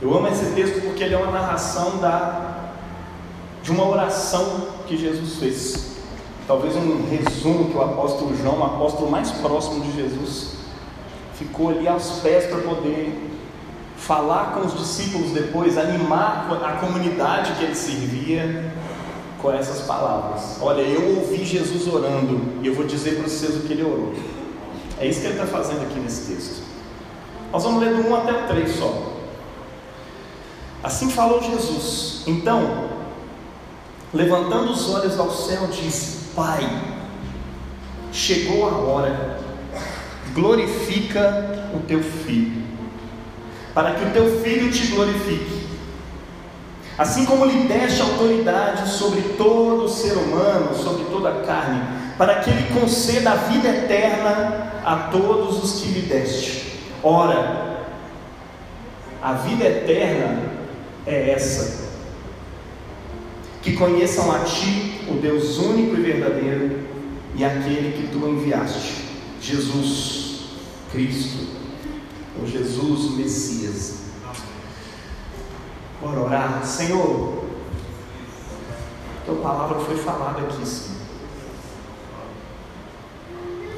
Eu amo esse texto porque ele é uma narração da, de uma oração que Jesus fez. Talvez um resumo que o apóstolo João, o apóstolo mais próximo de Jesus, ficou ali aos pés para poder falar com os discípulos depois, animar a comunidade que ele servia com essas palavras. Olha, eu ouvi Jesus orando e eu vou dizer para vocês o que ele orou. É isso que ele está fazendo aqui nesse texto. Nós vamos ler do 1 até o 3 só. Assim falou Jesus. Então, levantando os olhos ao céu, disse: Pai, chegou a hora, glorifica o teu filho, para que o teu filho te glorifique Assim como lhe deste autoridade sobre todo ser humano, sobre toda a carne, para que ele conceda a vida eterna a todos os que lhe deste. Ora, a vida eterna é essa: que conheçam a ti, o Deus único e verdadeiro, e aquele que tu enviaste, Jesus Cristo, ou Jesus Messias. Bora orar. Senhor, tua palavra foi falada aqui, Senhor.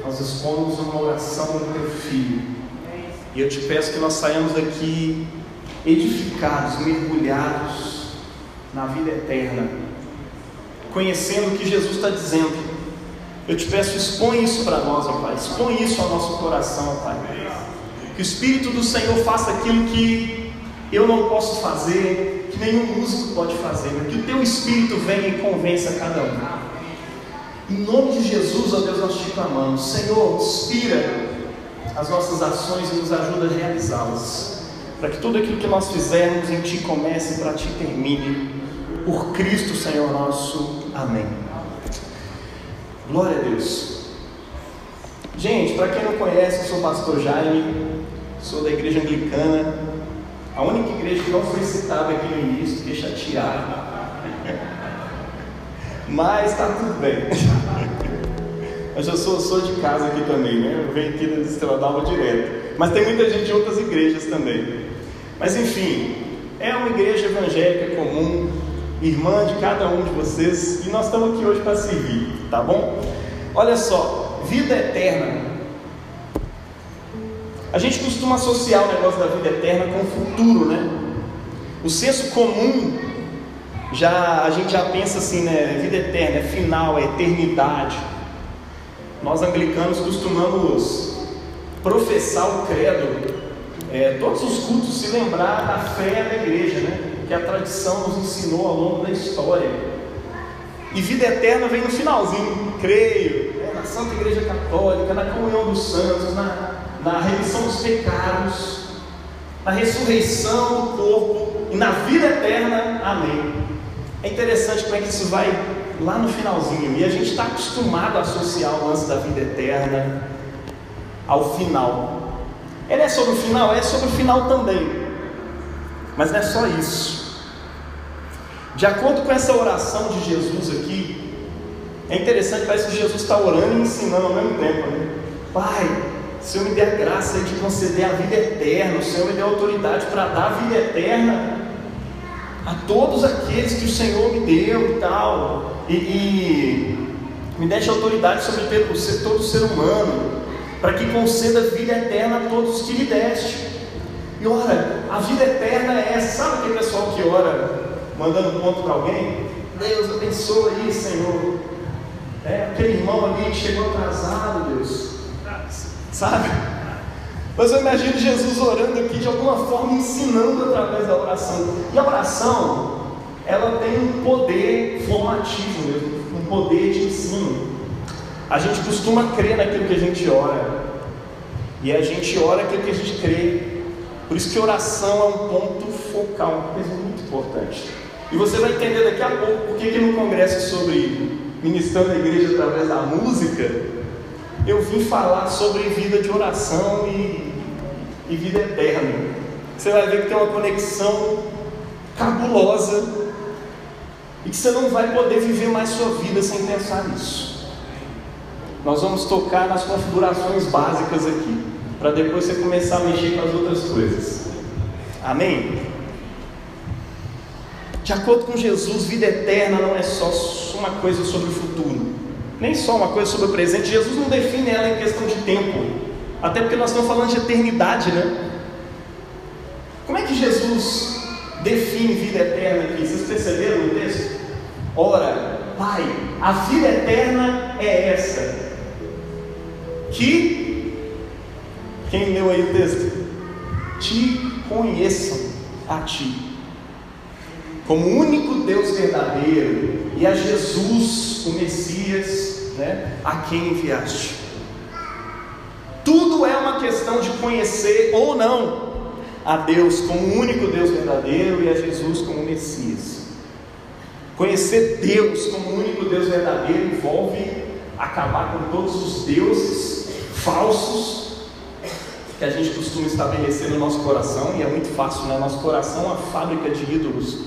Nós expomos uma oração do teu filho. E eu te peço que nós saiamos daqui edificados, mergulhados na vida eterna, conhecendo o que Jesus está dizendo. Eu te peço, expõe isso para nós, ó Pai. Expõe isso ao nosso coração, ó Pai. Que o Espírito do Senhor faça aquilo que eu não posso fazer, que nenhum músico pode fazer, mas que o teu Espírito venha e convença cada um. Em nome de Jesus, ó Deus, nós te clamamos, Senhor, inspira as nossas ações e nos ajuda a realizá-las, para que tudo aquilo que nós fizermos em Ti comece e para Ti termine, por Cristo, Senhor nosso. Amém. Glória a Deus. Gente, para quem não conhece, eu sou o pastor Jaime, sou da igreja anglicana, a única igreja que não foi citada aqui no início, fiquei chateado. Mas está tudo bem. Eu sou, sou de casa aqui também, né? Eu venho aqui da Estrela direto. Mas tem muita gente de outras igrejas também. Mas enfim, é uma igreja evangélica comum, irmã de cada um de vocês, e nós estamos aqui hoje para servir, tá bom? Olha só, vida eterna a gente costuma associar o negócio da vida eterna com o futuro, né? O senso comum já a gente já pensa assim, né? Vida eterna é final, é eternidade. Nós anglicanos costumamos professar o credo, é, todos os cultos se lembrar da fé da igreja, né? Que a tradição nos ensinou ao longo da história. E vida eterna vem no finalzinho, creio, é, na Santa Igreja Católica, na comunhão dos santos, na na remissão dos pecados, na ressurreição do corpo e na vida eterna. Amém. É interessante como é que isso vai lá no finalzinho. E a gente está acostumado a associar o lance da vida eterna ao final. Ele é sobre o final? É sobre o final também. Mas não é só isso. De acordo com essa oração de Jesus aqui, é interessante, parece que Jesus está orando e ensinando ao mesmo tempo. Né? Pai, o Senhor me dê a graça de conceder a vida eterna, o Senhor me dê autoridade para dar a vida eterna a todos aqueles que o Senhor me deu e tal, e, e me deixe autoridade sobre todo ser humano, para que conceda vida eterna a todos que lhe deste. E ora, a vida eterna é essa, sabe aquele pessoal que ora mandando ponto para alguém? Deus abençoa aí, Senhor. É, aquele irmão ali que chegou atrasado, Deus sabe? Mas eu imagino Jesus orando aqui de alguma forma, ensinando através da oração. E a oração, ela tem um poder formativo mesmo, um poder de ensino. A gente costuma crer naquilo que a gente ora, e a gente ora aquilo que a gente crê. Por isso que oração é um ponto focal, uma coisa muito importante. E você vai entender daqui a pouco por que, no congresso sobre ministrando a igreja através da música, eu vim falar sobre vida de oração e, e vida eterna. Você vai ver que tem uma conexão cabulosa e que você não vai poder viver mais sua vida sem pensar nisso. Nós vamos tocar nas configurações básicas aqui, para depois você começar a mexer com as outras coisas. Amém? De acordo com Jesus, vida eterna não é só uma coisa sobre o futuro, nem só uma coisa sobre o presente. Jesus não define ela em questão de tempo, até porque nós estamos falando de eternidade, né? Como é que Jesus define vida eterna aqui? Vocês perceberam no texto? Ora, Pai, a vida eterna é essa. Que, quem leu aí o texto? Te conheçam a Ti como único Deus verdadeiro e a Jesus, o Messias, né, a quem enviaste. Tudo é uma questão de conhecer ou não a Deus como o único Deus verdadeiro e a Jesus como Messias. Conhecer Deus como o único Deus verdadeiro envolve acabar com todos os deuses falsos que a gente costuma estabelecer no nosso coração, e é muito fácil, né? Nosso coração é uma fábrica de ídolos.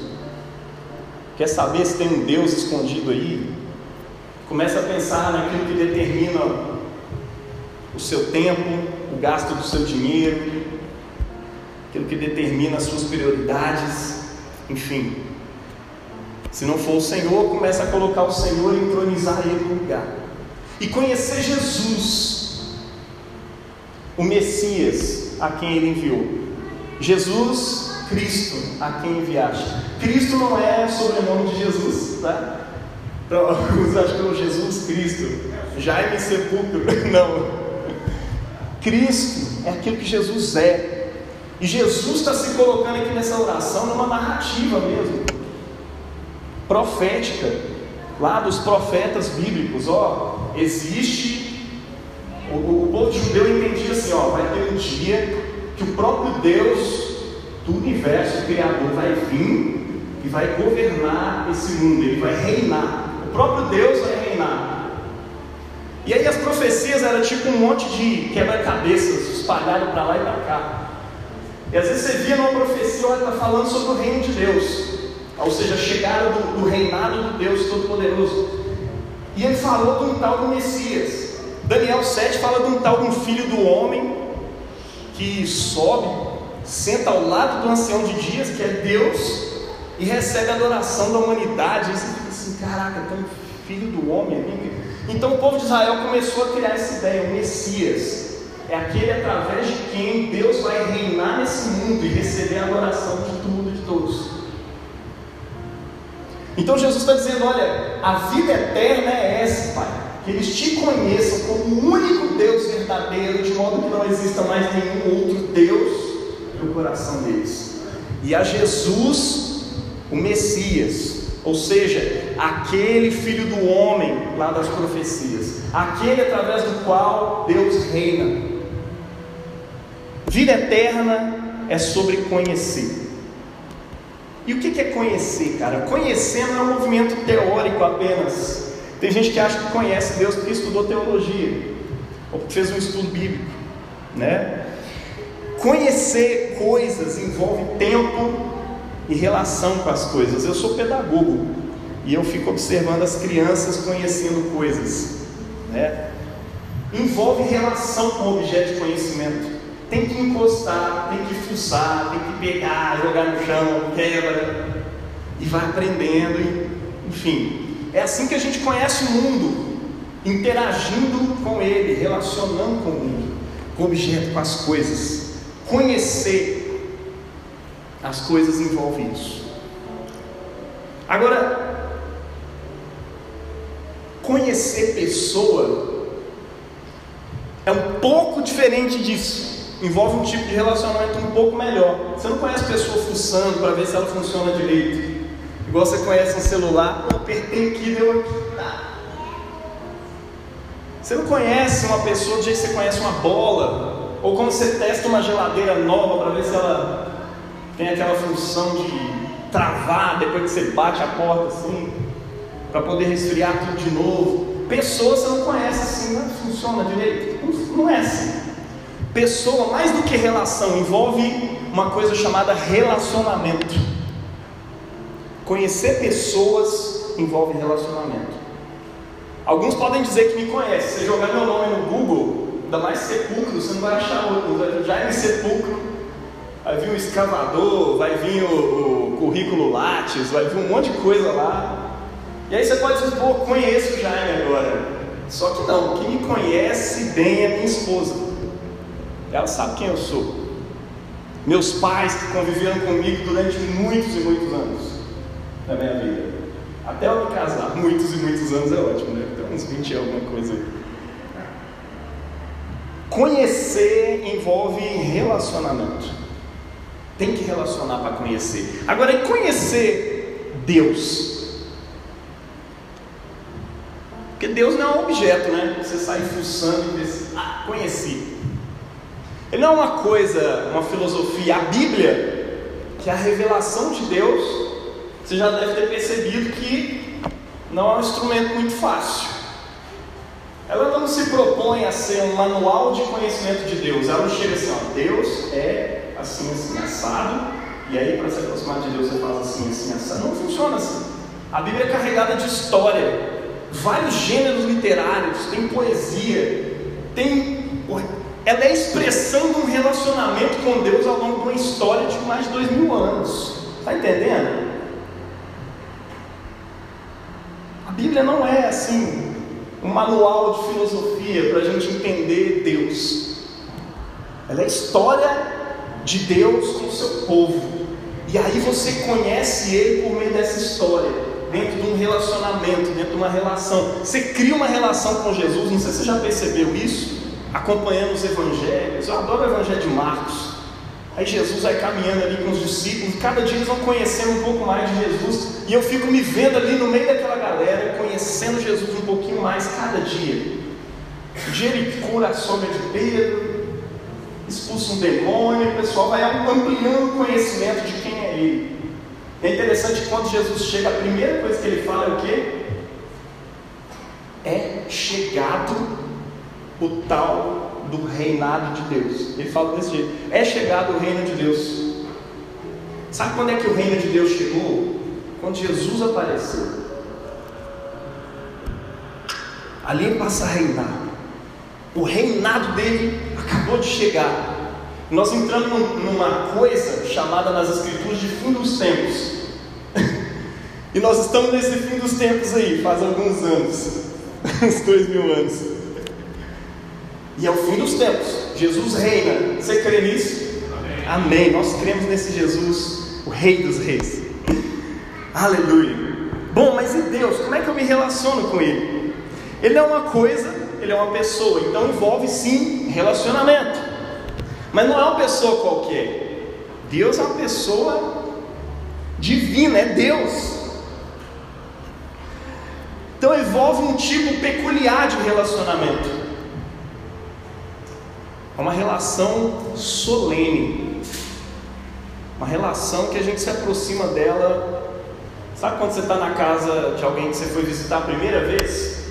Quer saber se tem um Deus escondido aí? Começa a pensar naquilo que determina o seu tempo, o gasto do seu dinheiro, aquilo que determina as suas prioridades, enfim. Se não for o Senhor, começa a colocar o Senhor e entronizar Ele no lugar. E conhecer Jesus, o Messias a quem Ele enviou. Jesus Cristo a quem enviaste. Cristo não é sobrenome de Jesus, tá? Então, alguns acham é Jesus Cristo, Jaime Sepulcro, não. Cristo é aquilo que Jesus é. E Jesus está se colocando aqui nessa oração numa narrativa mesmo, profética, lá dos profetas bíblicos. Ó, existe, o, o povo judeu entendia assim: ó, vai ter um dia que o próprio Deus do universo, o Criador, vai vir e vai governar esse mundo, ele vai reinar. O próprio Deus vai reinar. E aí as profecias eram tipo um monte de quebra-cabeças espalhado para lá e para cá. E às vezes você via numa profecia, olha, está falando sobre o reino de Deus. Ou seja, a chegada do, do reinado do Deus Todo-Poderoso. E ele falou de um tal do Messias. Daniel 7 fala de um tal de um filho do homem que sobe senta ao lado do ancião de dias, que é Deus, e recebe a adoração da humanidade. E você fica assim: caraca, tem um filho do homem ali. Então o povo de Israel começou a criar essa ideia: o Messias é aquele através de quem Deus vai reinar nesse mundo e receber a adoração de tudo e de todos. Então Jesus está dizendo: olha, a vida eterna é essa, Pai. Que eles te conheçam como o único Deus verdadeiro, de modo que não exista mais nenhum outro Deus no coração deles. E a Jesus, o Messias, ou seja, aquele filho do homem lá das profecias, aquele através do qual Deus reina. Vida eterna é sobre conhecer. E o que é conhecer, cara? Conhecer não é um movimento teórico apenas. Tem gente que acha que conhece Deus porque estudou teologia, ou porque fez um estudo bíblico, né? Conhecer coisas envolve tempo e relação com as coisas. Eu sou pedagogo e eu fico observando as crianças conhecendo coisas, né? Envolve relação com o objeto de conhecimento. Tem que encostar, tem que fuçar, tem que pegar, jogar no chão, quebra e vai aprendendo, enfim. É assim que a gente conhece o mundo, interagindo com ele, relacionando com o mundo, com o objeto, com as coisas. Conhecer as coisas envolve isso. Agora, conhecer pessoa é um pouco diferente disso. Envolve um tipo de relacionamento um pouco melhor. Você não conhece a pessoa fuçando para ver se ela funciona direito. Igual você conhece um celular, eu apertei aqui, deu aqui. Tá. Você não conhece uma pessoa do jeito que você conhece uma bola. Ou quando você testa uma geladeira nova para ver se ela tem aquela função de travar depois que você bate a porta assim, para poder resfriar tudo de novo. Pessoa você não conhece assim, não funciona direito. Não é assim. Pessoa, mais do que relação, envolve uma coisa chamada relacionamento. Conhecer pessoas envolve relacionamento. Alguns podem dizer que me conhecem. Se jogar meu nome no Google, ainda mais sepulcro, você não vai achar outro. Já é sepulcro, vai vir o escavador, vai vir o, o currículo Lattes, vai vir um monte de coisa lá. E aí você pode dizer, pô, conheço o Jaime agora. Só que não, quem me conhece bem é minha esposa. Ela sabe quem eu sou. Meus pais que conviveram comigo durante muitos e muitos anos na minha vida. Até eu me casar, muitos e muitos anos é ótimo, né? Então uns 20 e alguma coisa aí. Conhecer envolve relacionamento. Tem que relacionar para conhecer. Agora, e conhecer Deus? Porque Deus não é um objeto, né? Você sai fuçando e diz, ah, conheci. Ele não é uma coisa, uma filosofia. A Bíblia, que é a revelação de Deus, você já deve ter percebido que não é um instrumento muito fácil. Ela não se propõe a ser um manual de conhecimento de Deus. Ela não chega assim, ó, Deus é assim, assim, assado, e aí para se aproximar de Deus você faz assim, assim, assado. Não funciona assim. A Bíblia é carregada de história, vários gêneros literários, tem poesia, tem. Ela é a expressão de um relacionamento com Deus ao longo de uma história de mais de dois mil anos. Está entendendo? A Bíblia não é assim um manual de filosofia para a gente entender Deus. Ela é a história de Deus com o seu povo. E aí você conhece Ele por meio dessa história, dentro de um relacionamento, dentro de uma relação. Você cria uma relação com Jesus, não sei se você já percebeu isso, acompanhando os evangelhos. Eu adoro o evangelho de Marcos. Aí Jesus vai caminhando ali com os discípulos, cada dia eles vão conhecendo um pouco mais de Jesus, e eu fico me vendo ali no meio daquela galera, conhecendo Jesus um pouquinho mais cada dia. Um dia ele cura a sombra de Pedro, expulsa um demônio, o pessoal vai ampliando o conhecimento de quem é ele. É interessante que quando Jesus chega, a primeira coisa que ele fala é o quê? É chegado o tal do reinado de Deus. Ele fala desse jeito: é chegado o reino de Deus. Sabe quando é que o reino de Deus chegou? Quando Jesus apareceu. Ali passa a reinar. O reinado dele acabou de chegar. Nós entramos numa coisa chamada nas Escrituras de fim dos tempos. e nós estamos nesse fim dos tempos aí, faz alguns anos uns dois mil anos. E é o fim dos tempos. Jesus reina. Você crê nisso? Amém. Amém. Nós cremos nesse Jesus, o Rei dos Reis. Aleluia. Bom, mas e Deus? Como é que eu me relaciono com Ele? Ele é uma coisa, Ele é uma pessoa. Então envolve sim relacionamento. Mas não é uma pessoa qualquer. Deus é uma pessoa divina, é Deus. Então envolve um tipo peculiar de relacionamento. É uma relação solene. Uma relação que a gente se aproxima dela. Sabe quando você está na casa de alguém que você foi visitar a primeira vez?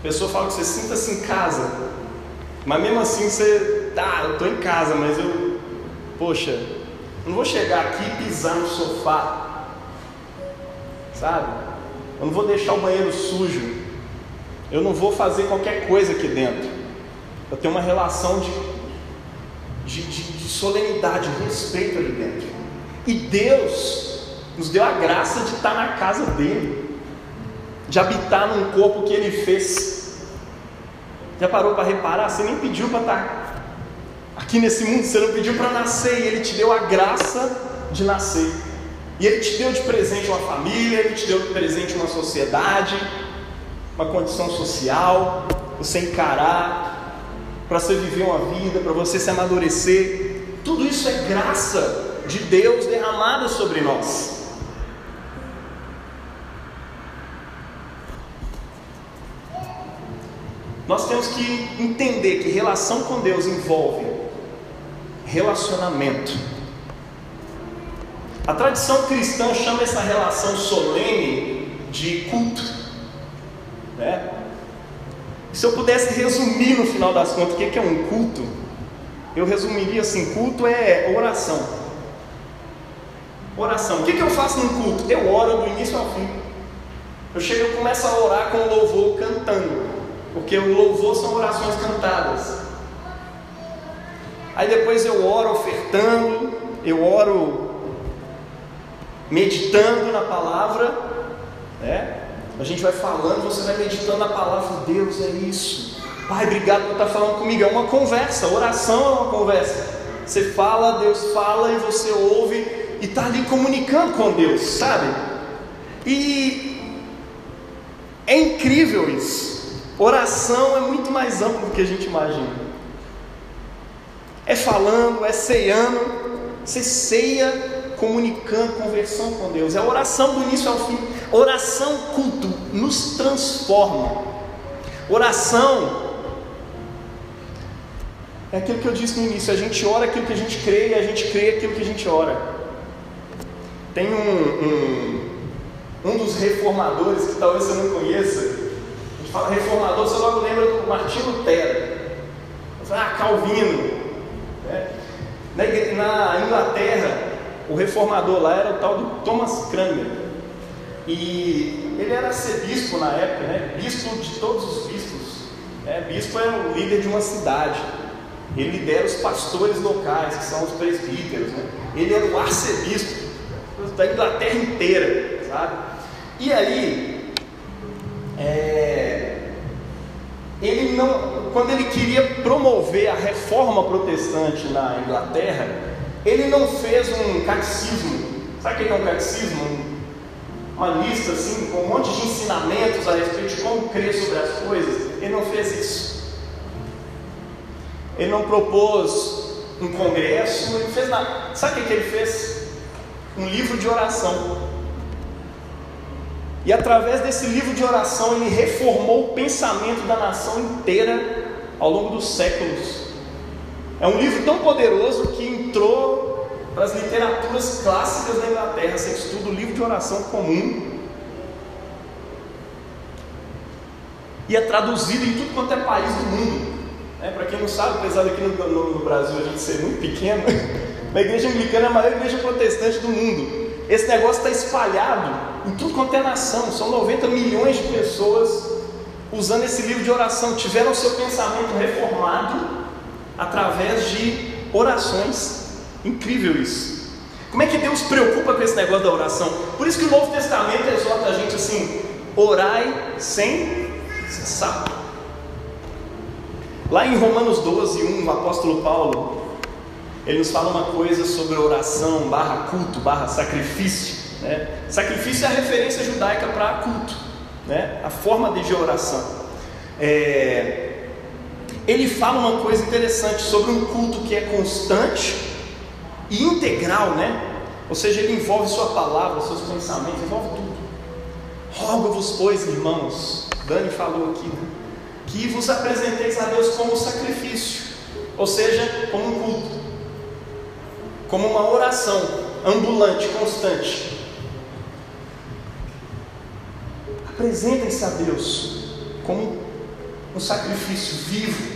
A pessoa fala que você sinta-se em casa. Mas mesmo assim você. Ah, eu estou em casa, mas eu. Poxa, não vou chegar aqui e pisar no sofá. Sabe? Eu não vou deixar o banheiro sujo. Eu não vou fazer qualquer coisa aqui dentro. Eu tenho uma relação de, de, de, de solenidade, de respeito ali dentro. E Deus nos deu a graça de estar na casa dele, de habitar num corpo que ele fez. Já parou para reparar? Você nem pediu para estar aqui nesse mundo, você não pediu para nascer, e ele te deu a graça de nascer. E ele te deu de presente uma família, ele te deu de presente uma sociedade, uma condição social, você encarar para você viver uma vida, para você se amadurecer. Tudo isso é graça de Deus derramada sobre nós. Nós temos que entender que relação com Deus envolve relacionamento. A tradição cristã chama essa relação solene de culto. Se eu pudesse resumir no final das contas o que é um culto, eu resumiria assim: culto é oração. Oração. O que, eu faço num culto? Eu oro do início ao fim. Eu chego e começo a orar com o louvor cantando, porque o louvor são orações cantadas. Aí depois eu oro ofertando, eu oro meditando na palavra, né? A gente vai falando, você vai meditando na palavra de Deus, é isso. Pai, obrigado por estar falando comigo. É uma conversa, oração é uma conversa. Você fala, Deus fala e você ouve e está ali comunicando com Deus, sabe? E é incrível isso. Oração é muito mais amplo do que a gente imagina. É falando, é ceando. Você ceia comunicando, conversando com Deus. É a oração do início ao fim. Oração, culto, nos transforma. Oração é aquilo que eu disse no início: a gente ora aquilo que a gente crê e a gente crê aquilo que a gente ora. Tem um, um, um dos reformadores que talvez você não conheça. A gente fala reformador, você logo lembra do Martinho Lutero. Ah, Calvino. É. Na Inglaterra, o reformador lá era o tal do Thomas Cranmer. E ele era arcebispo na época, né? bispo de todos os bispos. É, bispo é o líder de uma cidade. Ele lidera os pastores locais, que são os presbíteros. Né? Ele era o arcebispo da Inglaterra inteira, sabe? E aí, é, ele não, quando ele queria promover a reforma protestante na Inglaterra, ele não fez um catecismo. Sabe o que é um catecismo? Uma lista assim, com um monte de ensinamentos a respeito de como crer sobre as coisas. Ele não fez isso. Ele não propôs um congresso, ele fez nada. Sabe o que ele fez? Um livro de oração. E através desse livro de oração, ele reformou o pensamento da nação inteira ao longo dos séculos. É um livro tão poderoso que entrou para as literaturas clássicas da Inglaterra. Você estuda o livro de oração comum. E é traduzido em tudo quanto é país do mundo. É, Para quem não sabe, apesar daqui no, no, no, Brasil a gente ser muito pequeno, a igreja anglicana é a maior igreja protestante do mundo. Esse negócio está espalhado em tudo quanto é nação. São 90 milhões de pessoas usando esse livro de oração. Tiveram seu pensamento reformado através de orações. Incrível isso. Como é que Deus preocupa com esse negócio da oração? Por isso que o Novo Testamento exorta a gente assim: orai sem cessar. Lá em Romanos 12, 1, o apóstolo Paulo, ele nos fala uma coisa sobre oração, barra culto, barra sacrifício. Né? Sacrifício é a referência judaica para culto, né? a forma de oração. É... Ele fala uma coisa interessante sobre um culto que é constante e integral, né? Ou seja, ele envolve sua palavra, seus pensamentos, envolve tudo. Rogo-vos, pois, irmãos, Dani falou aqui, né? que vos apresenteis a Deus como sacrifício, ou seja, como um culto, como uma oração ambulante, constante. Apresentem-se a Deus como um sacrifício vivo,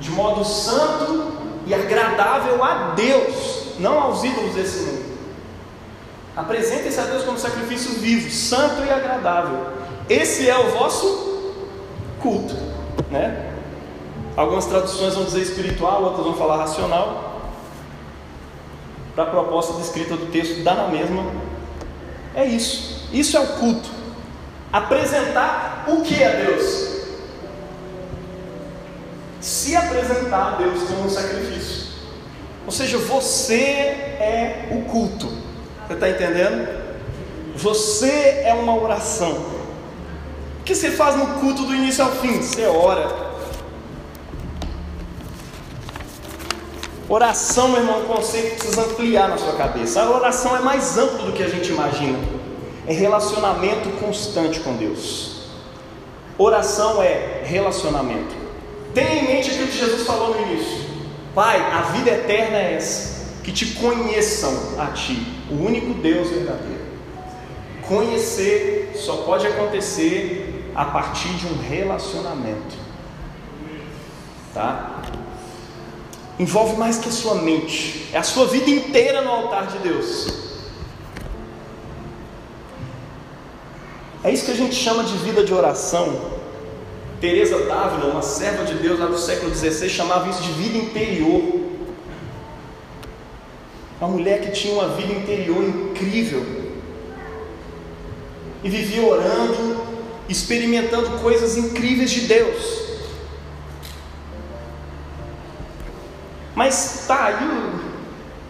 de modo santo e agradável a Deus, não aos ídolos desse mundo. Apresentem-se a Deus como sacrifício vivo, santo e agradável. Esse é o vosso culto, né? Algumas traduções vão dizer espiritual, outras vão falar racional. Para a proposta descrita do texto, dá na mesma. É isso. Isso é o culto. Apresentar o que a Deus? Se apresentar a Deus como um sacrifício. Ou seja, você é o culto. Você está entendendo? Você é uma oração. O que você faz no culto do início ao fim? Você ora. Oração, meu irmão, é um conceito que precisa ampliar na sua cabeça. A oração é mais amplo do que a gente imagina. É relacionamento constante com Deus. Oração é relacionamento. Tenha em mente aquilo que Jesus falou no início. Pai, a vida eterna é essa: que te conheçam a Ti, o único Deus verdadeiro. Conhecer só pode acontecer a partir de um relacionamento. Tá? Envolve mais que a sua mente, é a sua vida inteira no altar de Deus. É isso que a gente chama de vida de oração. Teresa Dávila, uma serva de Deus lá do século XVI, chamava isso de vida interior. Uma mulher que tinha uma vida interior incrível e vivia orando, experimentando coisas incríveis de Deus. Mas tá, e, o,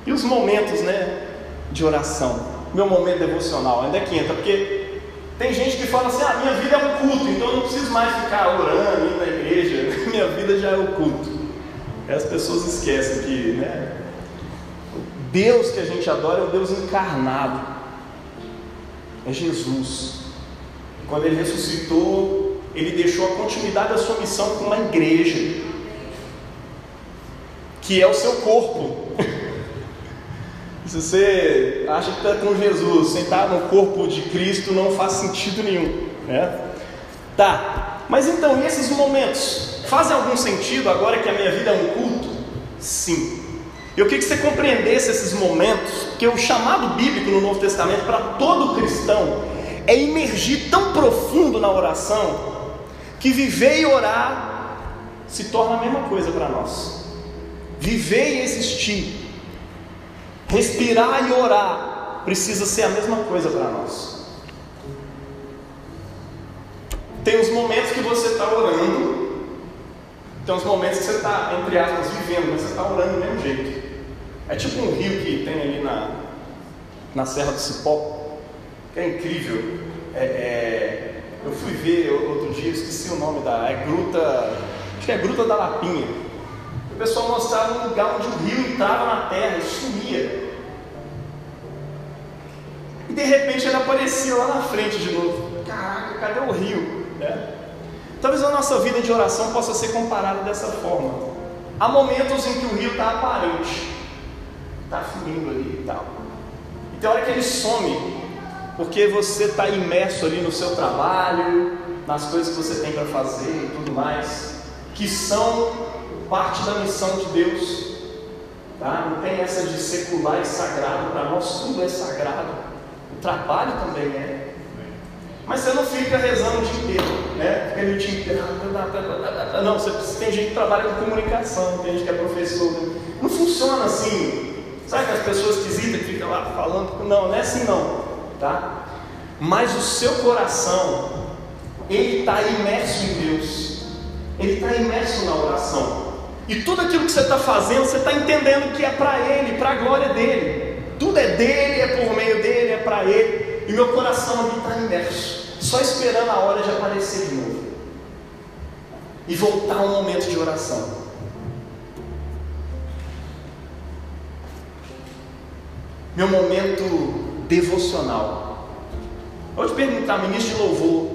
e os momentos né, de oração? Meu momento devocional, ainda é que entra, porque tem gente que fala assim: ah, minha vida é um culto, então eu não preciso mais ficar orando, indo na igreja, minha vida já é o culto. E as pessoas esquecem que né, Deus que a gente adora é o Deus encarnado, é Jesus. Quando ele ressuscitou, ele deixou a continuidade da sua missão com uma igreja, que é o seu corpo. Se você acha que está com Jesus, sentar no corpo de Cristo não faz sentido nenhum, né? Tá, mas então, e esses momentos? Fazem algum sentido agora que a minha vida é um culto? Sim. Eu queria que você compreendesse esses momentos, que o chamado bíblico no Novo Testamento para todo cristão é imergir tão profundo na oração que viver e orar se torna a mesma coisa para nós. Viver e existir, respirar e orar precisa ser a mesma coisa para nós. Tem os momentos que você está orando, tem os momentos que você está, entre aspas, vivendo, mas você está orando do mesmo jeito. É tipo um rio que tem ali na, na Serra do Cipó, que é incrível. É, é, eu fui ver outro dia, esqueci o nome da. É Gruta. Acho que é Gruta da Lapinha. O pessoal mostrava um lugar onde o rio entrava na terra e sumia. E de repente ele aparecia lá na frente de novo. Caraca, cadê o rio? É. Talvez a nossa vida de oração possa ser comparada dessa forma. Há momentos em que o rio está aparente, está fluindo ali e tal. E tem hora que ele some, porque você está imerso ali no seu trabalho, nas coisas que você tem para fazer e tudo mais, que são parte da missão de Deus. Tá? Não tem essa de secular e sagrado, para nós tudo é sagrado. O trabalho também é. Mas você não fica rezando o dia inteiro, né? Fica ali o dia inteiro. Não, você, tem gente que trabalha com comunicação, tem gente que é professor. Não funciona assim. Sabe aquelas pessoas esquisitas que ficam lá falando? Não, não é assim não tá? Mas o seu coração, ele está imerso em Deus, ele está imerso na oração. E tudo aquilo que você está fazendo, você está entendendo que é para Ele, para a glória dele. Tudo é dele, é por meio dele, é para Ele. E meu coração ali está imerso, só esperando a hora de aparecer de novo. E voltar a um momento de oração. Meu momento devocional. Vou te perguntar, ministro de louvor,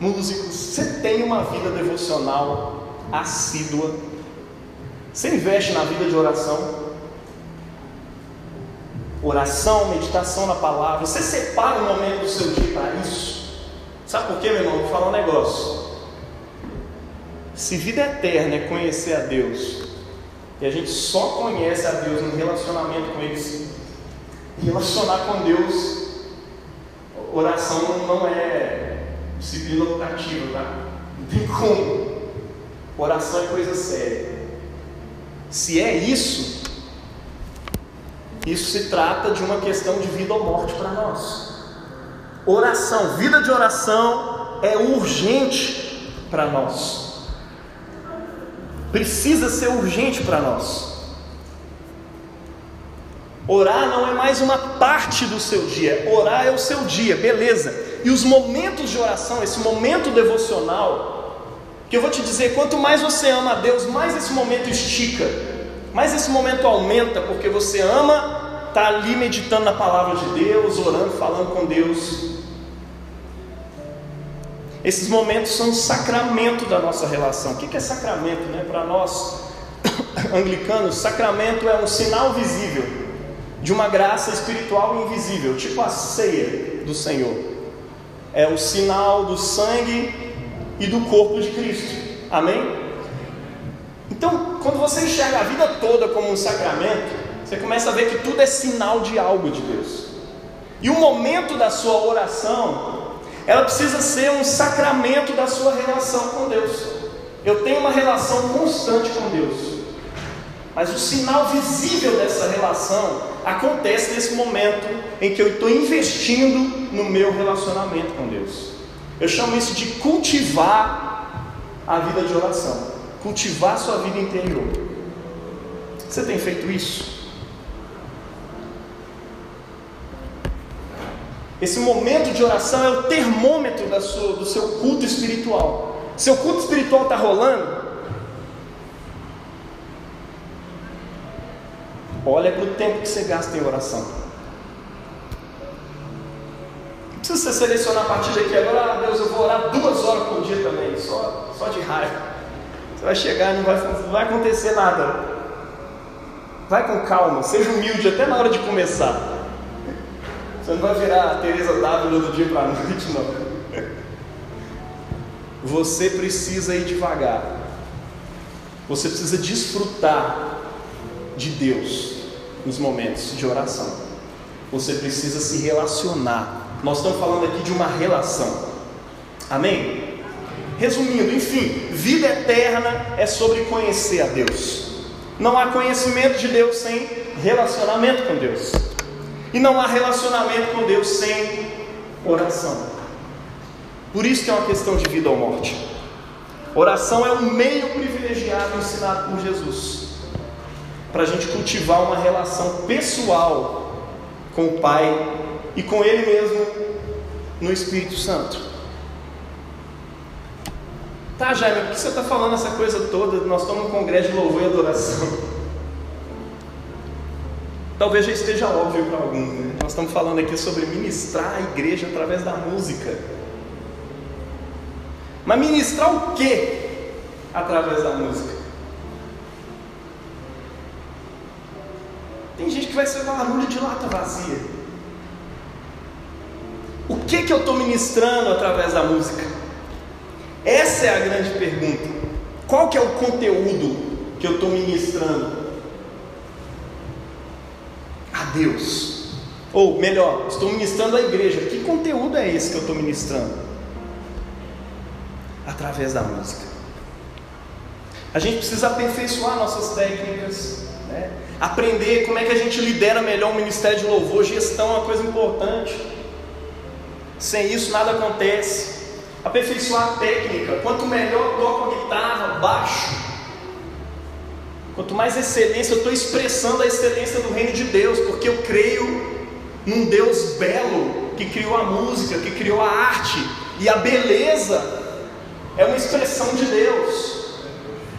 músico, você tem uma vida devocional assídua? Você investe na vida de oração? Oração, meditação na palavra. Você separa um momento do seu dia para isso? Sabe por quê, meu irmão? Vou falar um negócio. Se vida eterna é conhecer a Deus, e a gente só conhece a Deus no relacionamento com Ele relacionar com Deus, oração não é disciplina optativa, tá? Não tem como. Oração é coisa séria. Se é isso, isso se trata de uma questão de vida ou morte para nós. Oração, vida de oração é urgente para nós. Precisa ser urgente para nós. Orar não é mais uma parte do seu dia, orar é o seu dia, beleza. E os momentos de oração, esse momento devocional, que eu vou te dizer, quanto mais você ama a Deus, mais esse momento estica, mais esse momento aumenta, porque você ama tá ali meditando na palavra de Deus, orando, falando com Deus. Esses momentos são sacramento da nossa relação. O que é sacramento? Né? Para nós anglicanos, sacramento é um sinal visível de uma graça espiritual invisível, tipo a ceia do Senhor. É o sinal do sangue e do corpo de Cristo. Amém? Então, quando você enxerga a vida toda como um sacramento, você começa a ver que tudo é sinal de algo de Deus. E o momento da sua oração ela precisa ser um sacramento da sua relação com Deus. Eu tenho uma relação constante com Deus. Mas o sinal visível dessa relação acontece nesse momento em que eu estou investindo no meu relacionamento com Deus. Eu chamo isso de cultivar a vida de oração, cultivar sua vida interior. Você tem feito isso? Esse momento de oração é o termômetro sua, do seu culto espiritual. Seu culto espiritual está rolando? Olha para o tempo que você gasta em oração. Não precisa você selecionar a partir daqui agora, ah, Deus, eu vou orar duas horas por dia também, só, só de raiva. Você vai chegar e não vai, não vai acontecer nada. Vai com calma, seja humilde até na hora de começar. Você não vai virar a Teresa Dávila do dia para a noite, não. Você precisa ir devagar. Você precisa desfrutar de Deus nos momentos de oração. Você precisa se relacionar. Nós estamos falando aqui de uma relação. Amém? Resumindo, enfim, vida eterna é sobre conhecer a Deus. Não há conhecimento de Deus sem relacionamento com Deus. E não há relacionamento com Deus sem oração. Por isso que é uma questão de vida ou morte. Oração é um meio privilegiado ensinado por Jesus para a gente cultivar uma relação pessoal com o Pai e com Ele mesmo no Espírito Santo. Tá, Jaime, por que você está falando essa coisa toda? Nós estamos no congresso de louvor e adoração. Talvez já esteja óbvio para alguns, né? Nós estamos falando aqui sobre ministrar a igreja através da música. Mas ministrar o que através da música? Tem gente que vai ser barulho de lata vazia. O que que eu estou ministrando através da música? Essa é a grande pergunta. Qual que é o conteúdo que eu estou ministrando? a Deus. Ou melhor, estou ministrando à igreja. Que conteúdo é esse que eu estou ministrando? Através da música. A gente precisa aperfeiçoar nossas técnicas, né? aprender como é que a gente lidera melhor o ministério de louvor. Gestão é uma coisa importante. Sem isso nada acontece. Aperfeiçoar a técnica. Quanto melhor toco a guitarra, baixo, Quanto mais excelência, eu estou expressando a excelência do reino de Deus, porque eu creio num Deus belo que criou a música, que criou a arte, e a beleza é uma expressão de Deus.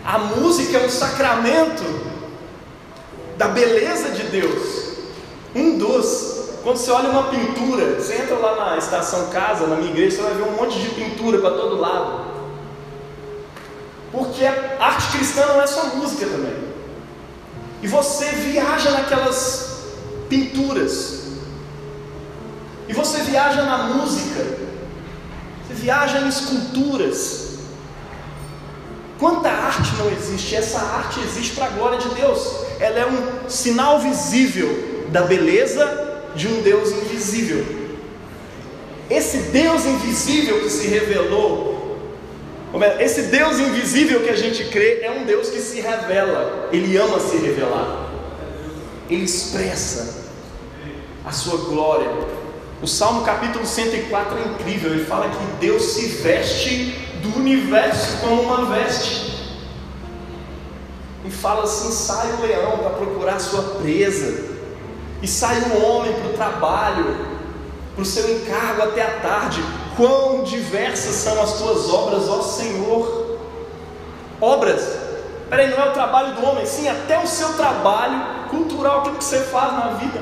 A música é um sacramento da beleza de Deus. Um dos. Quando você olha uma pintura, você entra lá na estação casa, na minha igreja, você vai ver um monte de pintura para todo lado. Porque a arte cristã não é só música também. E você viaja naquelas pinturas. E você viaja na música. Você viaja em esculturas. Quanta arte não existe? Essa arte existe para a glória de Deus. Ela é um sinal visível da beleza de um Deus invisível. Esse Deus invisível que se revelou esse Deus invisível que a gente crê é um Deus que se revela, ele ama se revelar, ele expressa a sua glória. O Salmo capítulo 104 é incrível, ele fala que Deus se veste do universo como uma veste. E fala assim: sai o leão para procurar sua presa, e sai o homem para o trabalho, para o seu encargo até a tarde, Quão diversas são as tuas obras, ó Senhor. Obras, peraí, não é o trabalho do homem, sim, até o seu trabalho cultural, aquilo que você faz na vida.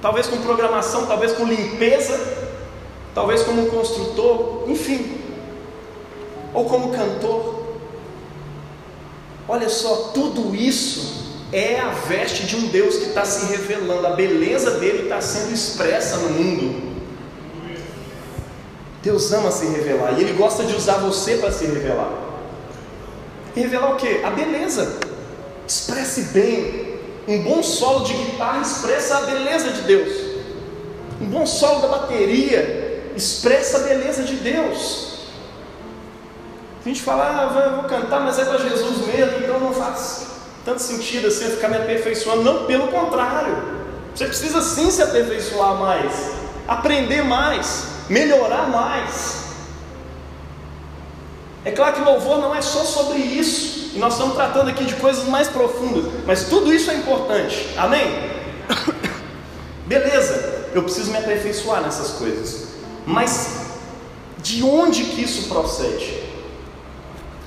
Talvez com programação, talvez com limpeza, talvez como um construtor, enfim, ou como cantor. Olha só, tudo isso é a veste de um Deus que está se revelando, a beleza dele está sendo expressa no mundo. Deus ama se revelar e Ele gosta de usar você para se revelar. E revelar o que? A beleza. Expresse bem. Um bom solo de guitarra expressa a beleza de Deus. Um bom solo da bateria expressa a beleza de Deus. A gente fala, ah, vou cantar, mas é para Jesus mesmo, então não faz tanto sentido assim ficar me aperfeiçoando. Não, pelo contrário. Você precisa sim se aperfeiçoar mais, aprender mais, melhorar mais. É claro que louvor não é só sobre isso, e nós estamos tratando aqui de coisas mais profundas, mas tudo isso é importante, amém? Beleza, eu preciso me aperfeiçoar nessas coisas, mas de onde que isso procede?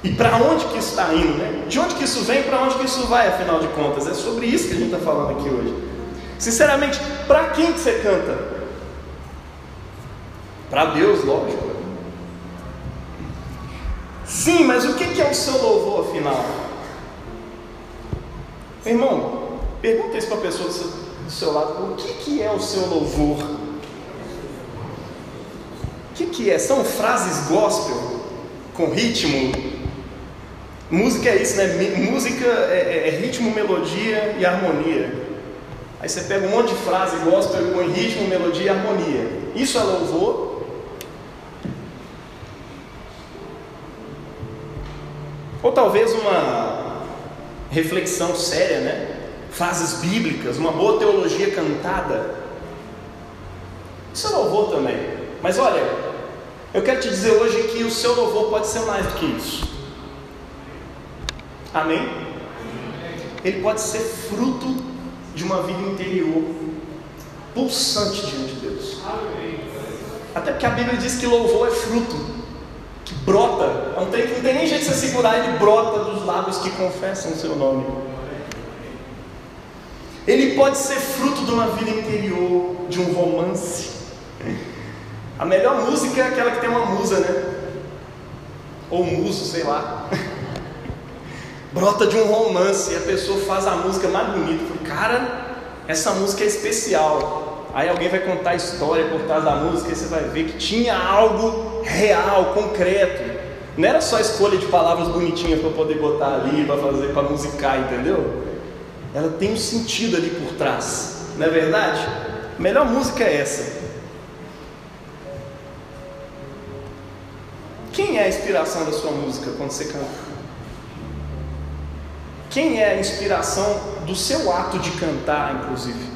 E para onde que isso está indo, né? De onde que isso vem, para onde que isso vai, afinal de contas? É sobre isso que a gente está falando aqui hoje. Sinceramente, para quem que você canta? Para Deus, lógico. Sim, mas o que é o seu louvor afinal? Irmão, pergunta isso para a pessoa do seu, do seu, lado: o que, é o seu louvor? O que é? São frases gospel com ritmo? Música é isso, né? Música é, é, é ritmo, melodia e harmonia. Aí você pega um monte de frase gospel com ritmo, melodia e harmonia. Isso é louvor Ou talvez uma reflexão séria, né? Frases bíblicas, uma boa teologia cantada. Isso é louvor também. Mas olha, eu quero te dizer hoje que o seu louvor pode ser mais do que isso. Amém? Ele pode ser fruto de uma vida interior pulsante diante de Deus. Até porque a Bíblia diz que louvor é fruto brota, não tem, não tem nem jeito de se segurar, ele brota dos lábios que confessam o seu nome. Ele pode ser fruto de uma vida interior, de um romance. A melhor música é aquela que tem uma musa, né? Ou muso, sei lá. Brota de um romance e a pessoa faz a música mais bonita. Cara, essa música é especial. Aí alguém vai contar a história por trás da música e você vai ver que tinha algo real, concreto. Não era só escolha de palavras bonitinhas para poder botar ali, para fazer, para musicar, entendeu? Ela tem um sentido ali por trás, não é verdade? A melhor música é essa. Quem é a inspiração da sua música quando você canta? Quem é a inspiração do seu ato de cantar, inclusive?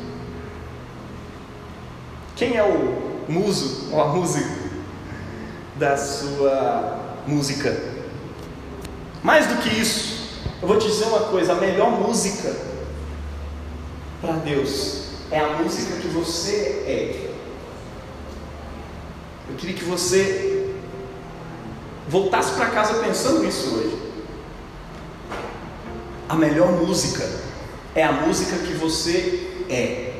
Quem é o muso ou a música da sua música? Mais do que isso, eu vou te dizer uma coisa: a melhor música para Deus é a música que você é. Eu queria que você voltasse para casa pensando nisso hoje. A melhor música é a música que você é.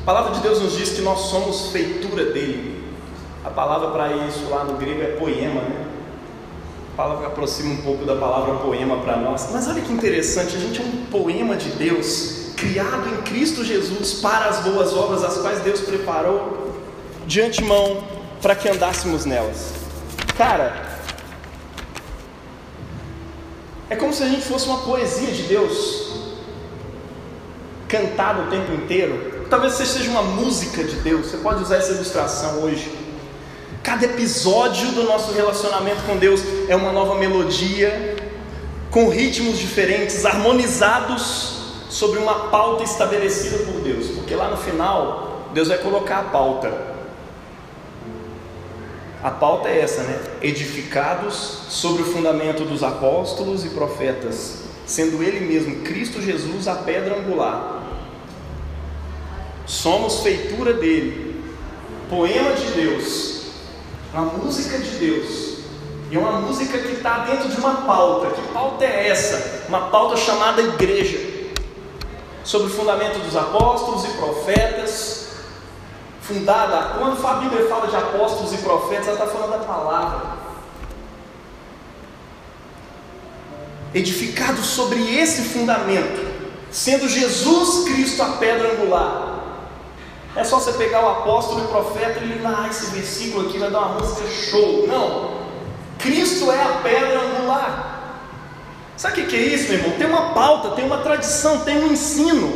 A palavra de Deus nos diz que nós somos feitura dele. A palavra para isso lá no grego é poema, né? A palavra aproxima um pouco da palavra poema para nós. Mas olha que interessante, a gente é um poema de Deus, criado em Cristo Jesus para as boas obras, as quais Deus preparou de antemão para que andássemos nelas. Cara, é como se a gente fosse uma poesia de Deus, cantada o tempo inteiro, talvez você seja uma música de Deus. Você pode usar essa ilustração hoje. Cada episódio do nosso relacionamento com Deus é uma nova melodia, com ritmos diferentes, harmonizados sobre uma pauta estabelecida por Deus. Porque lá no final, Deus vai colocar a pauta. A pauta é essa, né? Edificados sobre o fundamento dos apóstolos e profetas, sendo Ele mesmo, Cristo Jesus, a pedra angular Somos feitura dele, poema de Deus, uma música de Deus. E é uma música que está dentro de uma pauta. Que pauta é essa? Uma pauta chamada igreja. Sobre o fundamento dos apóstolos e profetas. Fundada, quando a Bíblia fala de apóstolos e profetas, ela está falando da palavra. Edificado sobre esse fundamento, sendo Jesus Cristo a pedra angular é só você pegar o apóstolo e o profeta e lá, ah, esse versículo aqui vai dar uma música show. Não. Cristo é a pedra angular. Sabe o que é isso, meu irmão? Tem uma pauta, tem uma tradição, tem um ensino.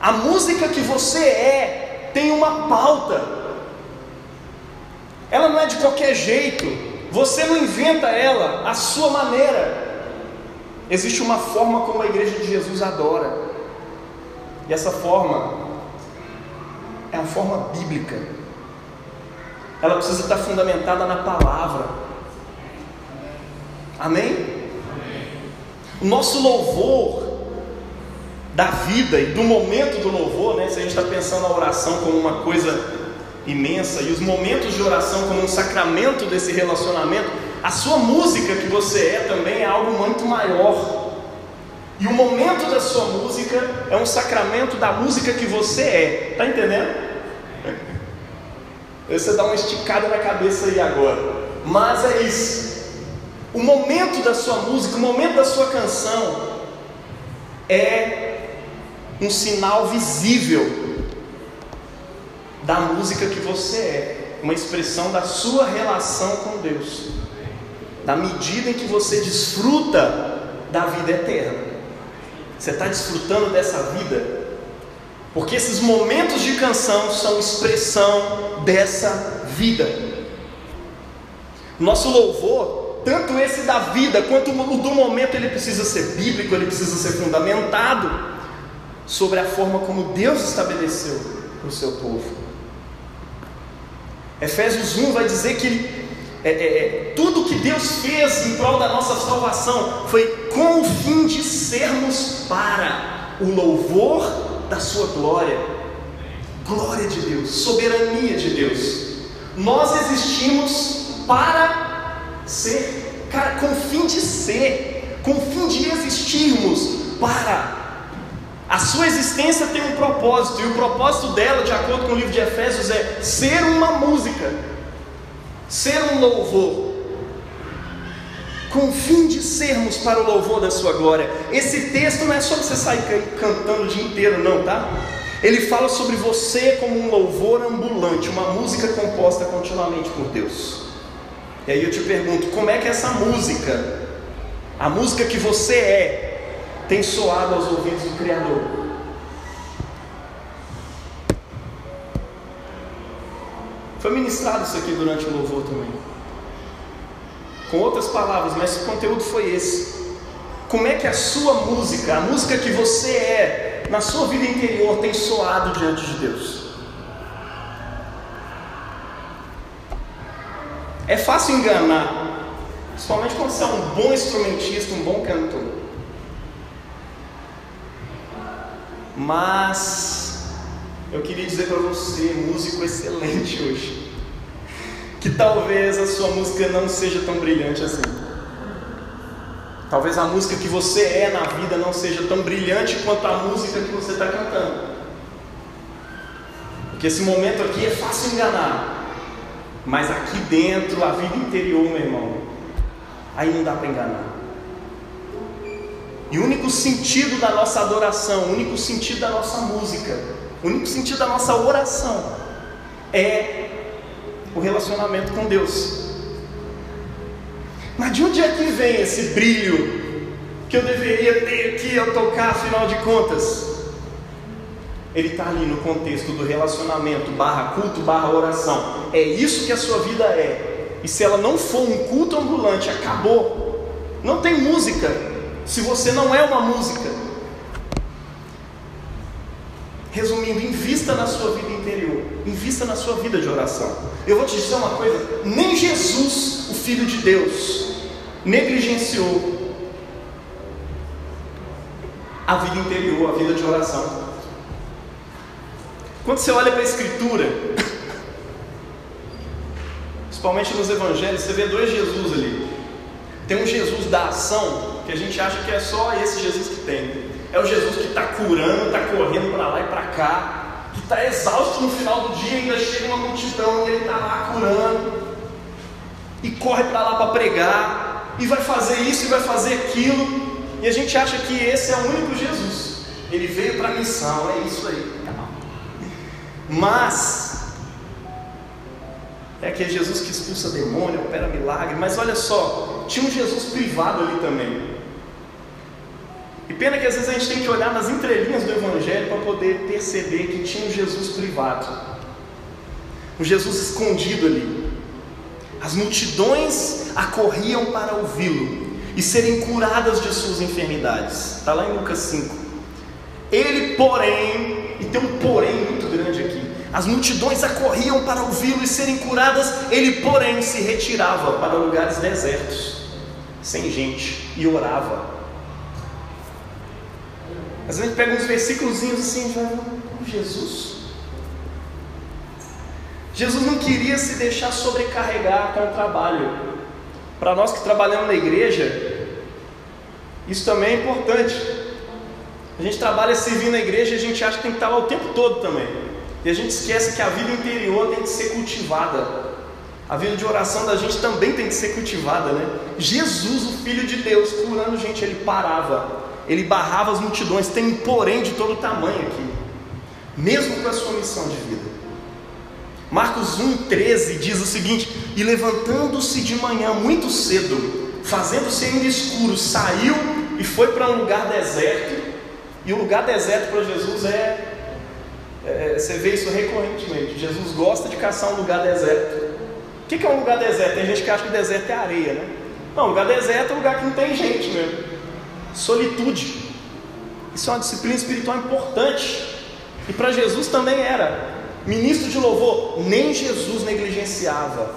A música que você é tem uma pauta. ela não é de qualquer jeito, você não inventa ela a sua maneira. Existe uma forma como a igreja de Jesus adora, e essa forma é a forma bíblica, ela precisa estar fundamentada na palavra. Amém? O nosso louvor da vida e do momento do louvor, né? Se a gente está pensando a oração como uma coisa imensa e os momentos de oração como um sacramento desse relacionamento, a sua música que você é também é algo muito maior. E o momento da sua música é um sacramento da música que você é. Tá entendendo? Você dá uma esticada na cabeça aí agora. Mas é isso. O momento da sua música, o momento da sua canção é um sinal visível da música que você é, uma expressão da sua relação com Deus, da medida em que você desfruta da vida eterna. Você está desfrutando dessa vida? Porque esses momentos de canção são expressão dessa vida. Nosso louvor, tanto esse da vida quanto o do momento, ele precisa ser bíblico, ele precisa ser fundamentado sobre a forma como Deus estabeleceu para o seu povo. Efésios 1 vai dizer que é, é, é, tudo que Deus fez em prol da nossa salvação foi com o fim de sermos para o louvor da sua glória. Glória de Deus, soberania de Deus. Nós existimos para ser, cara, com o fim de ser, com o fim de existirmos para a sua existência tem um propósito, e o propósito dela, de acordo com o livro de Efésios, é ser uma música, ser um louvor, com o fim de sermos para o louvor da sua glória. Esse texto não é só você sair cantando o dia inteiro, não, tá? Ele fala sobre você como um louvor ambulante, uma música composta continuamente por Deus. E aí eu te pergunto, como é que essa música, a música que você é, tem soado aos ouvidos do Criador. Foi ministrado isso aqui durante o louvor também. Com outras palavras, mas o conteúdo foi esse. Como é que a sua música, a música que você é, na sua vida interior, tem soado diante de Deus? É fácil enganar, principalmente quando você é um bom instrumentista, um bom cantor. Mas eu queria dizer para você, músico excelente hoje, que talvez a sua música não seja tão brilhante assim. Talvez a música que você é na vida não seja tão brilhante quanto a música que você está cantando. Porque esse momento aqui é fácil enganar. Mas aqui dentro, a vida interior, meu irmão, aí não dá para enganar. E o único sentido da nossa adoração, o único sentido da nossa música, o único sentido da nossa oração é o relacionamento com Deus. Mas de onde é que vem esse brilho que eu deveria ter aqui ao tocar, afinal de contas? Ele está ali no contexto do relacionamento, barra culto, barra oração. É isso que a sua vida é. E se ela não for um culto ambulante, acabou. Não tem música, se você não é uma música. Resumindo, invista na sua vida interior, invista na sua vida de oração. Eu vou te dizer uma coisa: nem Jesus, o Filho de Deus, negligenciou a vida interior, a vida de oração. Quando você olha para a Escritura, principalmente nos Evangelhos, você vê dois Jesus ali. Tem um Jesus da ação que a gente acha que é só esse Jesus que tem. É o Jesus que está curando, está correndo para lá e para cá, que está exausto no final do dia, ainda chega uma multidão e ele está lá curando, e corre para lá para pregar, e vai fazer isso e vai fazer aquilo, e a gente acha que esse é o único Jesus. Ele veio para a missão, é isso aí. Mas é aquele Jesus que expulsa demônio, opera milagre, mas olha só, tinha um Jesus privado ali também. E pena que às vezes a gente tem que olhar nas entrelinhas do Evangelho para poder perceber que tinha um Jesus privado, um Jesus escondido ali. As multidões acorriam para ouvi-lo e serem curadas de suas enfermidades. Está lá em Lucas 5. Ele, porém, e tem um porém. As multidões acorriam para ouvi-lo e serem curadas, ele, porém, se retirava para lugares desertos, sem gente, e orava. Às vezes a gente pega uns versículos assim e vai, Jesus. Jesus não queria se deixar sobrecarregar com o trabalho. Para nós que trabalhamos na igreja, isso também é importante. A gente trabalha servindo na igreja e a gente acha que tem que estar lá o tempo todo também. E a gente esquece que a vida interior tem que ser cultivada. A vida de oração da gente também tem que ser cultivada, né? Jesus, o Filho de Deus, curando gente, ele parava, ele barrava as multidões. Tem um porém de todo tamanho aqui, mesmo com a sua missão de vida. Marcos 1,13 diz o seguinte: E levantando-se de manhã muito cedo, fazendo-se ainda escuro, saiu e foi para um lugar deserto. E o lugar deserto para Jesus é, é, Você vê isso recorrentemente. Jesus gosta de caçar um lugar deserto. O que, é um lugar deserto? Tem gente que acha que deserto é areia, né? Não, lugar deserto é um lugar que não tem gente mesmo. Solitude. Isso é uma disciplina espiritual importante. E para Jesus também era. Ministro de louvor, nem Jesus negligenciava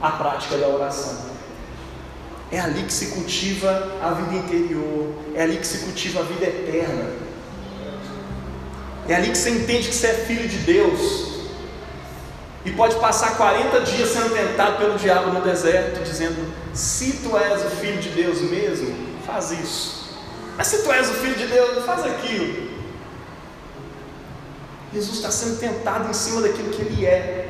a prática da oração. É ali que se cultiva a vida interior, é ali que se cultiva a vida eterna. É ali que você entende que você é filho de Deus. E pode passar 40 dias sendo tentado pelo diabo no deserto, dizendo: Se tu és o filho de Deus mesmo, faz isso. Mas se tu és o filho de Deus, faz aquilo. Jesus está sendo tentado em cima daquilo que ele é.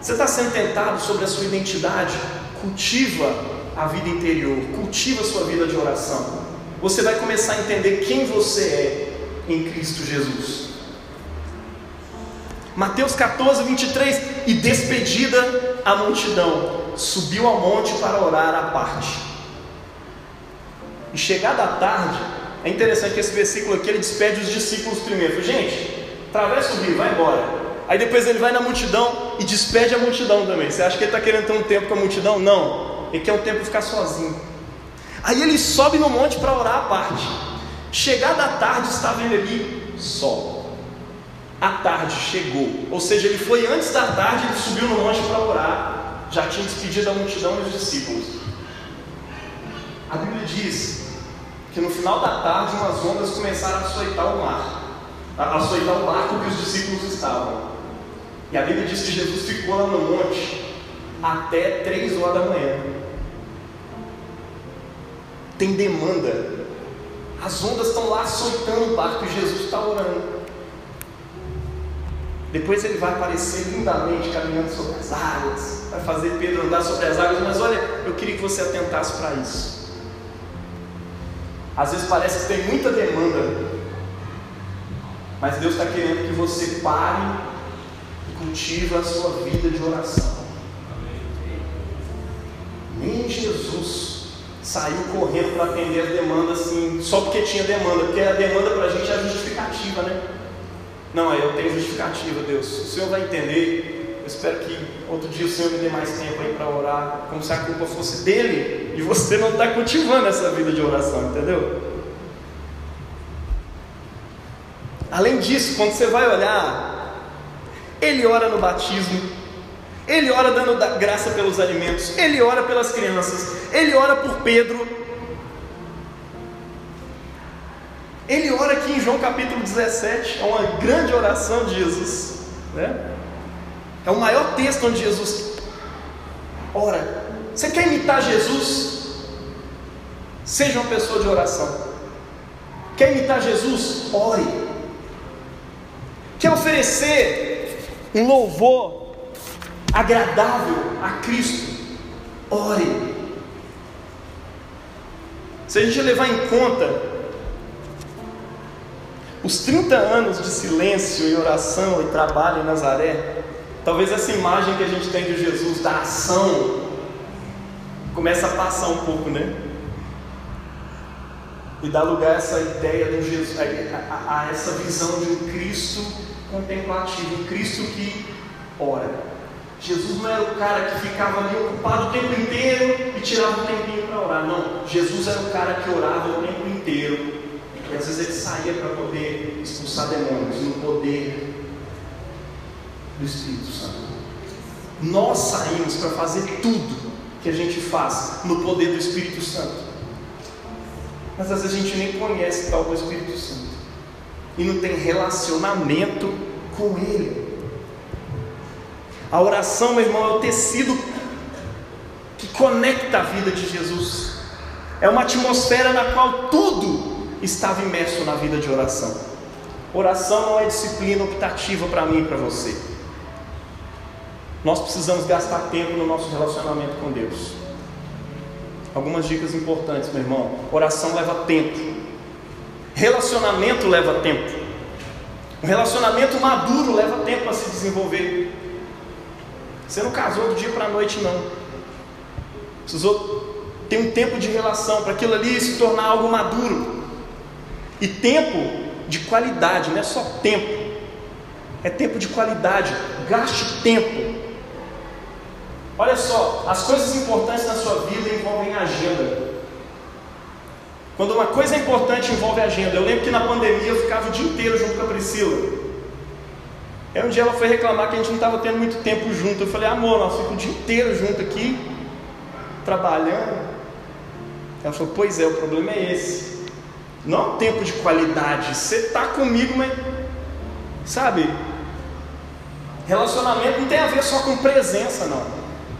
Você está sendo tentado sobre a sua identidade? Cultiva a vida interior, cultiva a sua vida de oração. Você vai começar a entender quem você é em Cristo Jesus. Mateus 14, 23. E despedida a multidão, subiu ao monte para orar à parte. E chegada a tarde, é interessante que esse versículo aqui ele despede os discípulos primeiro. Gente, atravessa o rio, vai embora. Aí depois ele vai na multidão e despede a multidão também. Você acha que ele está querendo ter um tempo com a multidão? Não. Ele quer um tempo ficar sozinho. Aí ele sobe no monte para orar à parte. Chegada a tarde, estava ele ali só. A tarde chegou. Ou seja, ele foi antes da tarde, ele subiu no monte para orar. Já tinha despedido a multidão e os discípulos. A Bíblia diz que no final da tarde umas ondas começaram a açoitar o mar a açoitar o barco que os discípulos estavam. E a Bíblia diz que Jesus ficou lá no monte até três horas da manhã. Tem demanda. As ondas estão lá açoitando o barco e Jesus está orando. Depois ele vai aparecer lindamente caminhando sobre as águas, vai fazer Pedro andar sobre as águas, mas olha, eu queria que você atentasse para isso. Às vezes parece que tem muita demanda mas Deus está querendo que você pare e cultive a sua vida de oração. Nem Jesus saiu correndo para atender as demandas assim, só porque tinha demanda, porque a demanda para a gente é justificativa, né? Não, eu tenho justificativa, Deus. O Senhor vai entender. Eu espero que outro dia o Senhor me dê mais tempo aí para orar, como se a culpa fosse dele e você não está cultivando essa vida de oração, entendeu? Além disso, quando você vai olhar, ele ora no batismo, ele ora dando graça pelos alimentos, ele ora pelas crianças, ele ora por Pedro. Ele ora aqui em João capítulo 17, é uma grande oração de Jesus, né? É o maior texto onde Jesus ora. Você quer imitar Jesus? Seja uma pessoa de oração. Quer imitar Jesus? Ore quer oferecer um louvor agradável a Cristo, ore. Se a gente levar em conta os 30 anos de silêncio e oração e trabalho em Nazaré, talvez essa imagem que a gente tem de Jesus, da ação, começa a passar um pouco, né? E dá lugar a essa ideia do Jesus, a, a, a essa visão de um Cristo contemplativo, um Cristo que ora. Jesus não era o cara que ficava ali ocupado o tempo inteiro e tirava um tempinho para orar. Não, Jesus era o cara que orava o tempo inteiro. E às vezes ele saía para poder expulsar demônios no poder do Espírito Santo. Nós saímos para fazer tudo que a gente faz no poder do Espírito Santo. Mas às vezes a gente nem conhece tal do Espírito Santo e não tem relacionamento com Ele. A oração, meu irmão, é o tecido que conecta a vida de Jesus. É uma atmosfera na qual tudo estava imerso na vida de oração. Oração não é disciplina optativa para mim e para você. Nós precisamos gastar tempo no nosso relacionamento com Deus. Algumas dicas importantes, meu irmão. Oração leva tempo. Relacionamento leva tempo. Um relacionamento maduro leva tempo a se desenvolver. Você não casou do dia para a noite, não. Precisou ter um tempo de relação para aquilo ali se tornar algo maduro. E tempo de qualidade, não é só tempo. É tempo de qualidade. Gaste tempo. Olha só, as coisas importantes na sua vida envolvem agenda. Quando uma coisa importante envolve agenda, eu lembro que na pandemia eu ficava o dia inteiro junto com a Priscila. Aí um dia ela foi reclamar que a gente não estava tendo muito tempo junto. Eu falei, amor, nós ficamos o dia inteiro junto aqui, trabalhando. Ela falou, pois é, o problema é esse. Não é um tempo de qualidade. Você está comigo, mas. Sabe? Relacionamento não tem a ver só com presença, não.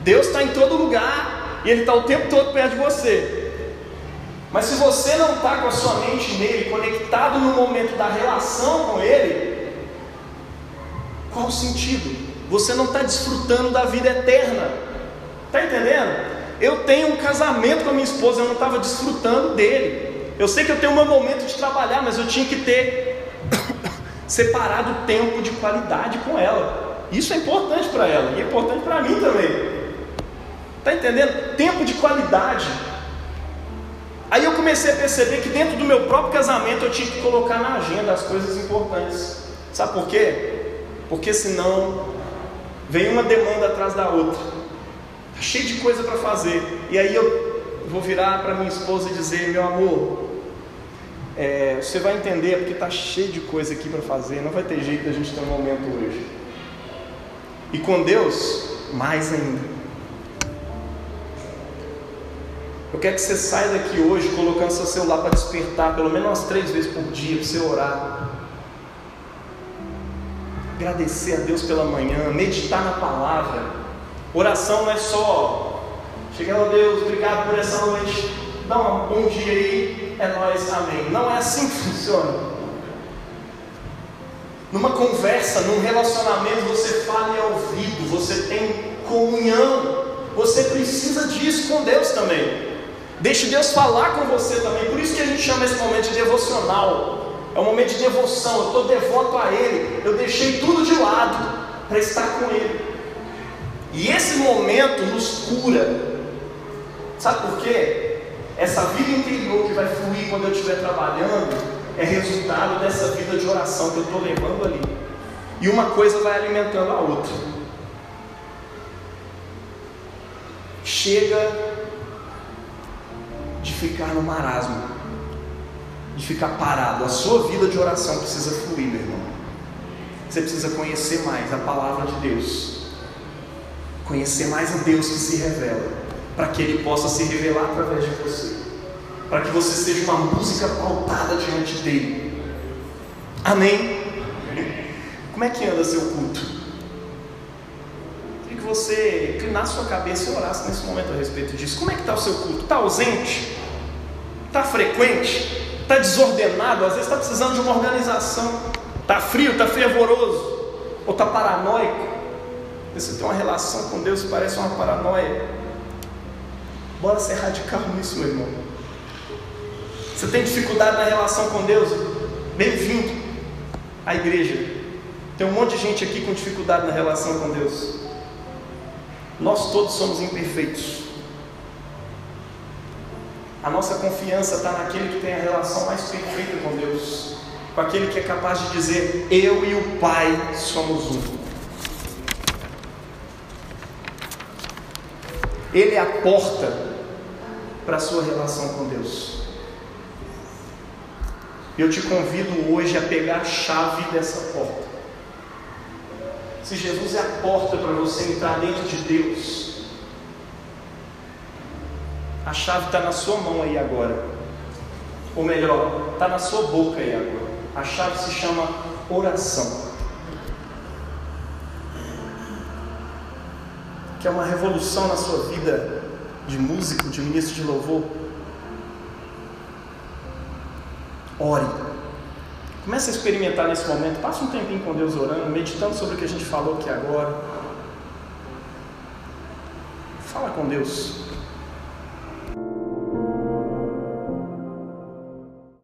Deus está em todo lugar e Ele está o tempo todo perto de você. Mas se você não está com a sua mente nele, conectado no momento da relação com Ele, qual o sentido? Você não está desfrutando da vida eterna. Está entendendo? Eu tenho um casamento com a minha esposa, eu não estava desfrutando dele. Eu sei que eu tenho meu momento de trabalhar, mas eu tinha que ter separado tempo de qualidade com ela. Isso é importante para ela e é importante para mim também. Está entendendo? Tempo de qualidade. Aí eu comecei a perceber que dentro do meu próprio casamento eu tinha que colocar na agenda as coisas importantes. Sabe por quê? Porque senão vem uma demanda atrás da outra, tá cheio de coisa para fazer, e aí eu vou virar para minha esposa e dizer: meu amor, é, você vai entender porque está cheio de coisa aqui para fazer, não vai ter jeito da gente ter um momento hoje. E com Deus, mais ainda. Eu quero que você saia daqui hoje colocando seu celular para despertar pelo menos umas três vezes por dia para você orar agradecer a Deus pela manhã, meditar na palavra. Oração não é só chegar a Deus, obrigado por essa noite, dá um bom dia aí, é nós, amém. Não é assim que funciona. Numa conversa, num relacionamento, você fala em ouvido, você tem comunhão, você precisa disso com Deus também. Deixe Deus falar com você também. Por isso que a gente chama esse momento de devocional é um momento de devoção, eu estou devoto a Ele, eu deixei tudo de lado para estar com Ele. E esse momento nos cura. Sabe por quê? Essa vida interior que vai fluir quando eu estiver trabalhando é resultado dessa vida de oração que eu estou levando ali. E uma coisa vai alimentando a outra. Chega de ficar no marasmo de ficar parado. A sua vida de oração precisa fluir, meu irmão. Você precisa conhecer mais a palavra de Deus. Conhecer mais a Deus que se revela, para que Ele possa se revelar através de você. Para que você seja uma música pautada diante dele. Amém? Como é que anda seu culto? Que você inclinasse sua cabeça e orasse nesse momento a respeito disso. Como é que está o seu culto? Está ausente? Está frequente? Está desordenado, às vezes está precisando de uma organização, está frio, está fervoroso, ou está paranoico. Você tem uma relação com Deus que parece uma paranoia. Bora ser radical nisso, meu irmão. Você tem dificuldade na relação com Deus? Bem-vindo à igreja. Tem um monte de gente aqui com dificuldade na relação com Deus. Nós todos somos imperfeitos. A nossa confiança está naquele que tem a relação mais perfeita com Deus, com aquele que é capaz de dizer: Eu e o Pai somos um. Ele é a porta para a sua relação com Deus. Eu te convido hoje a pegar a chave dessa porta. Se Jesus é a porta para você entrar dentro de Deus, a chave está na sua mão aí agora. Ou melhor, está na sua boca aí agora. A chave se chama oração. Que é uma revolução na sua vida de músico, de ministro de louvor. Ore. Comece a experimentar nesse momento. Passe um tempinho com Deus orando, meditando sobre o que a gente falou aqui agora. Fala com Deus. you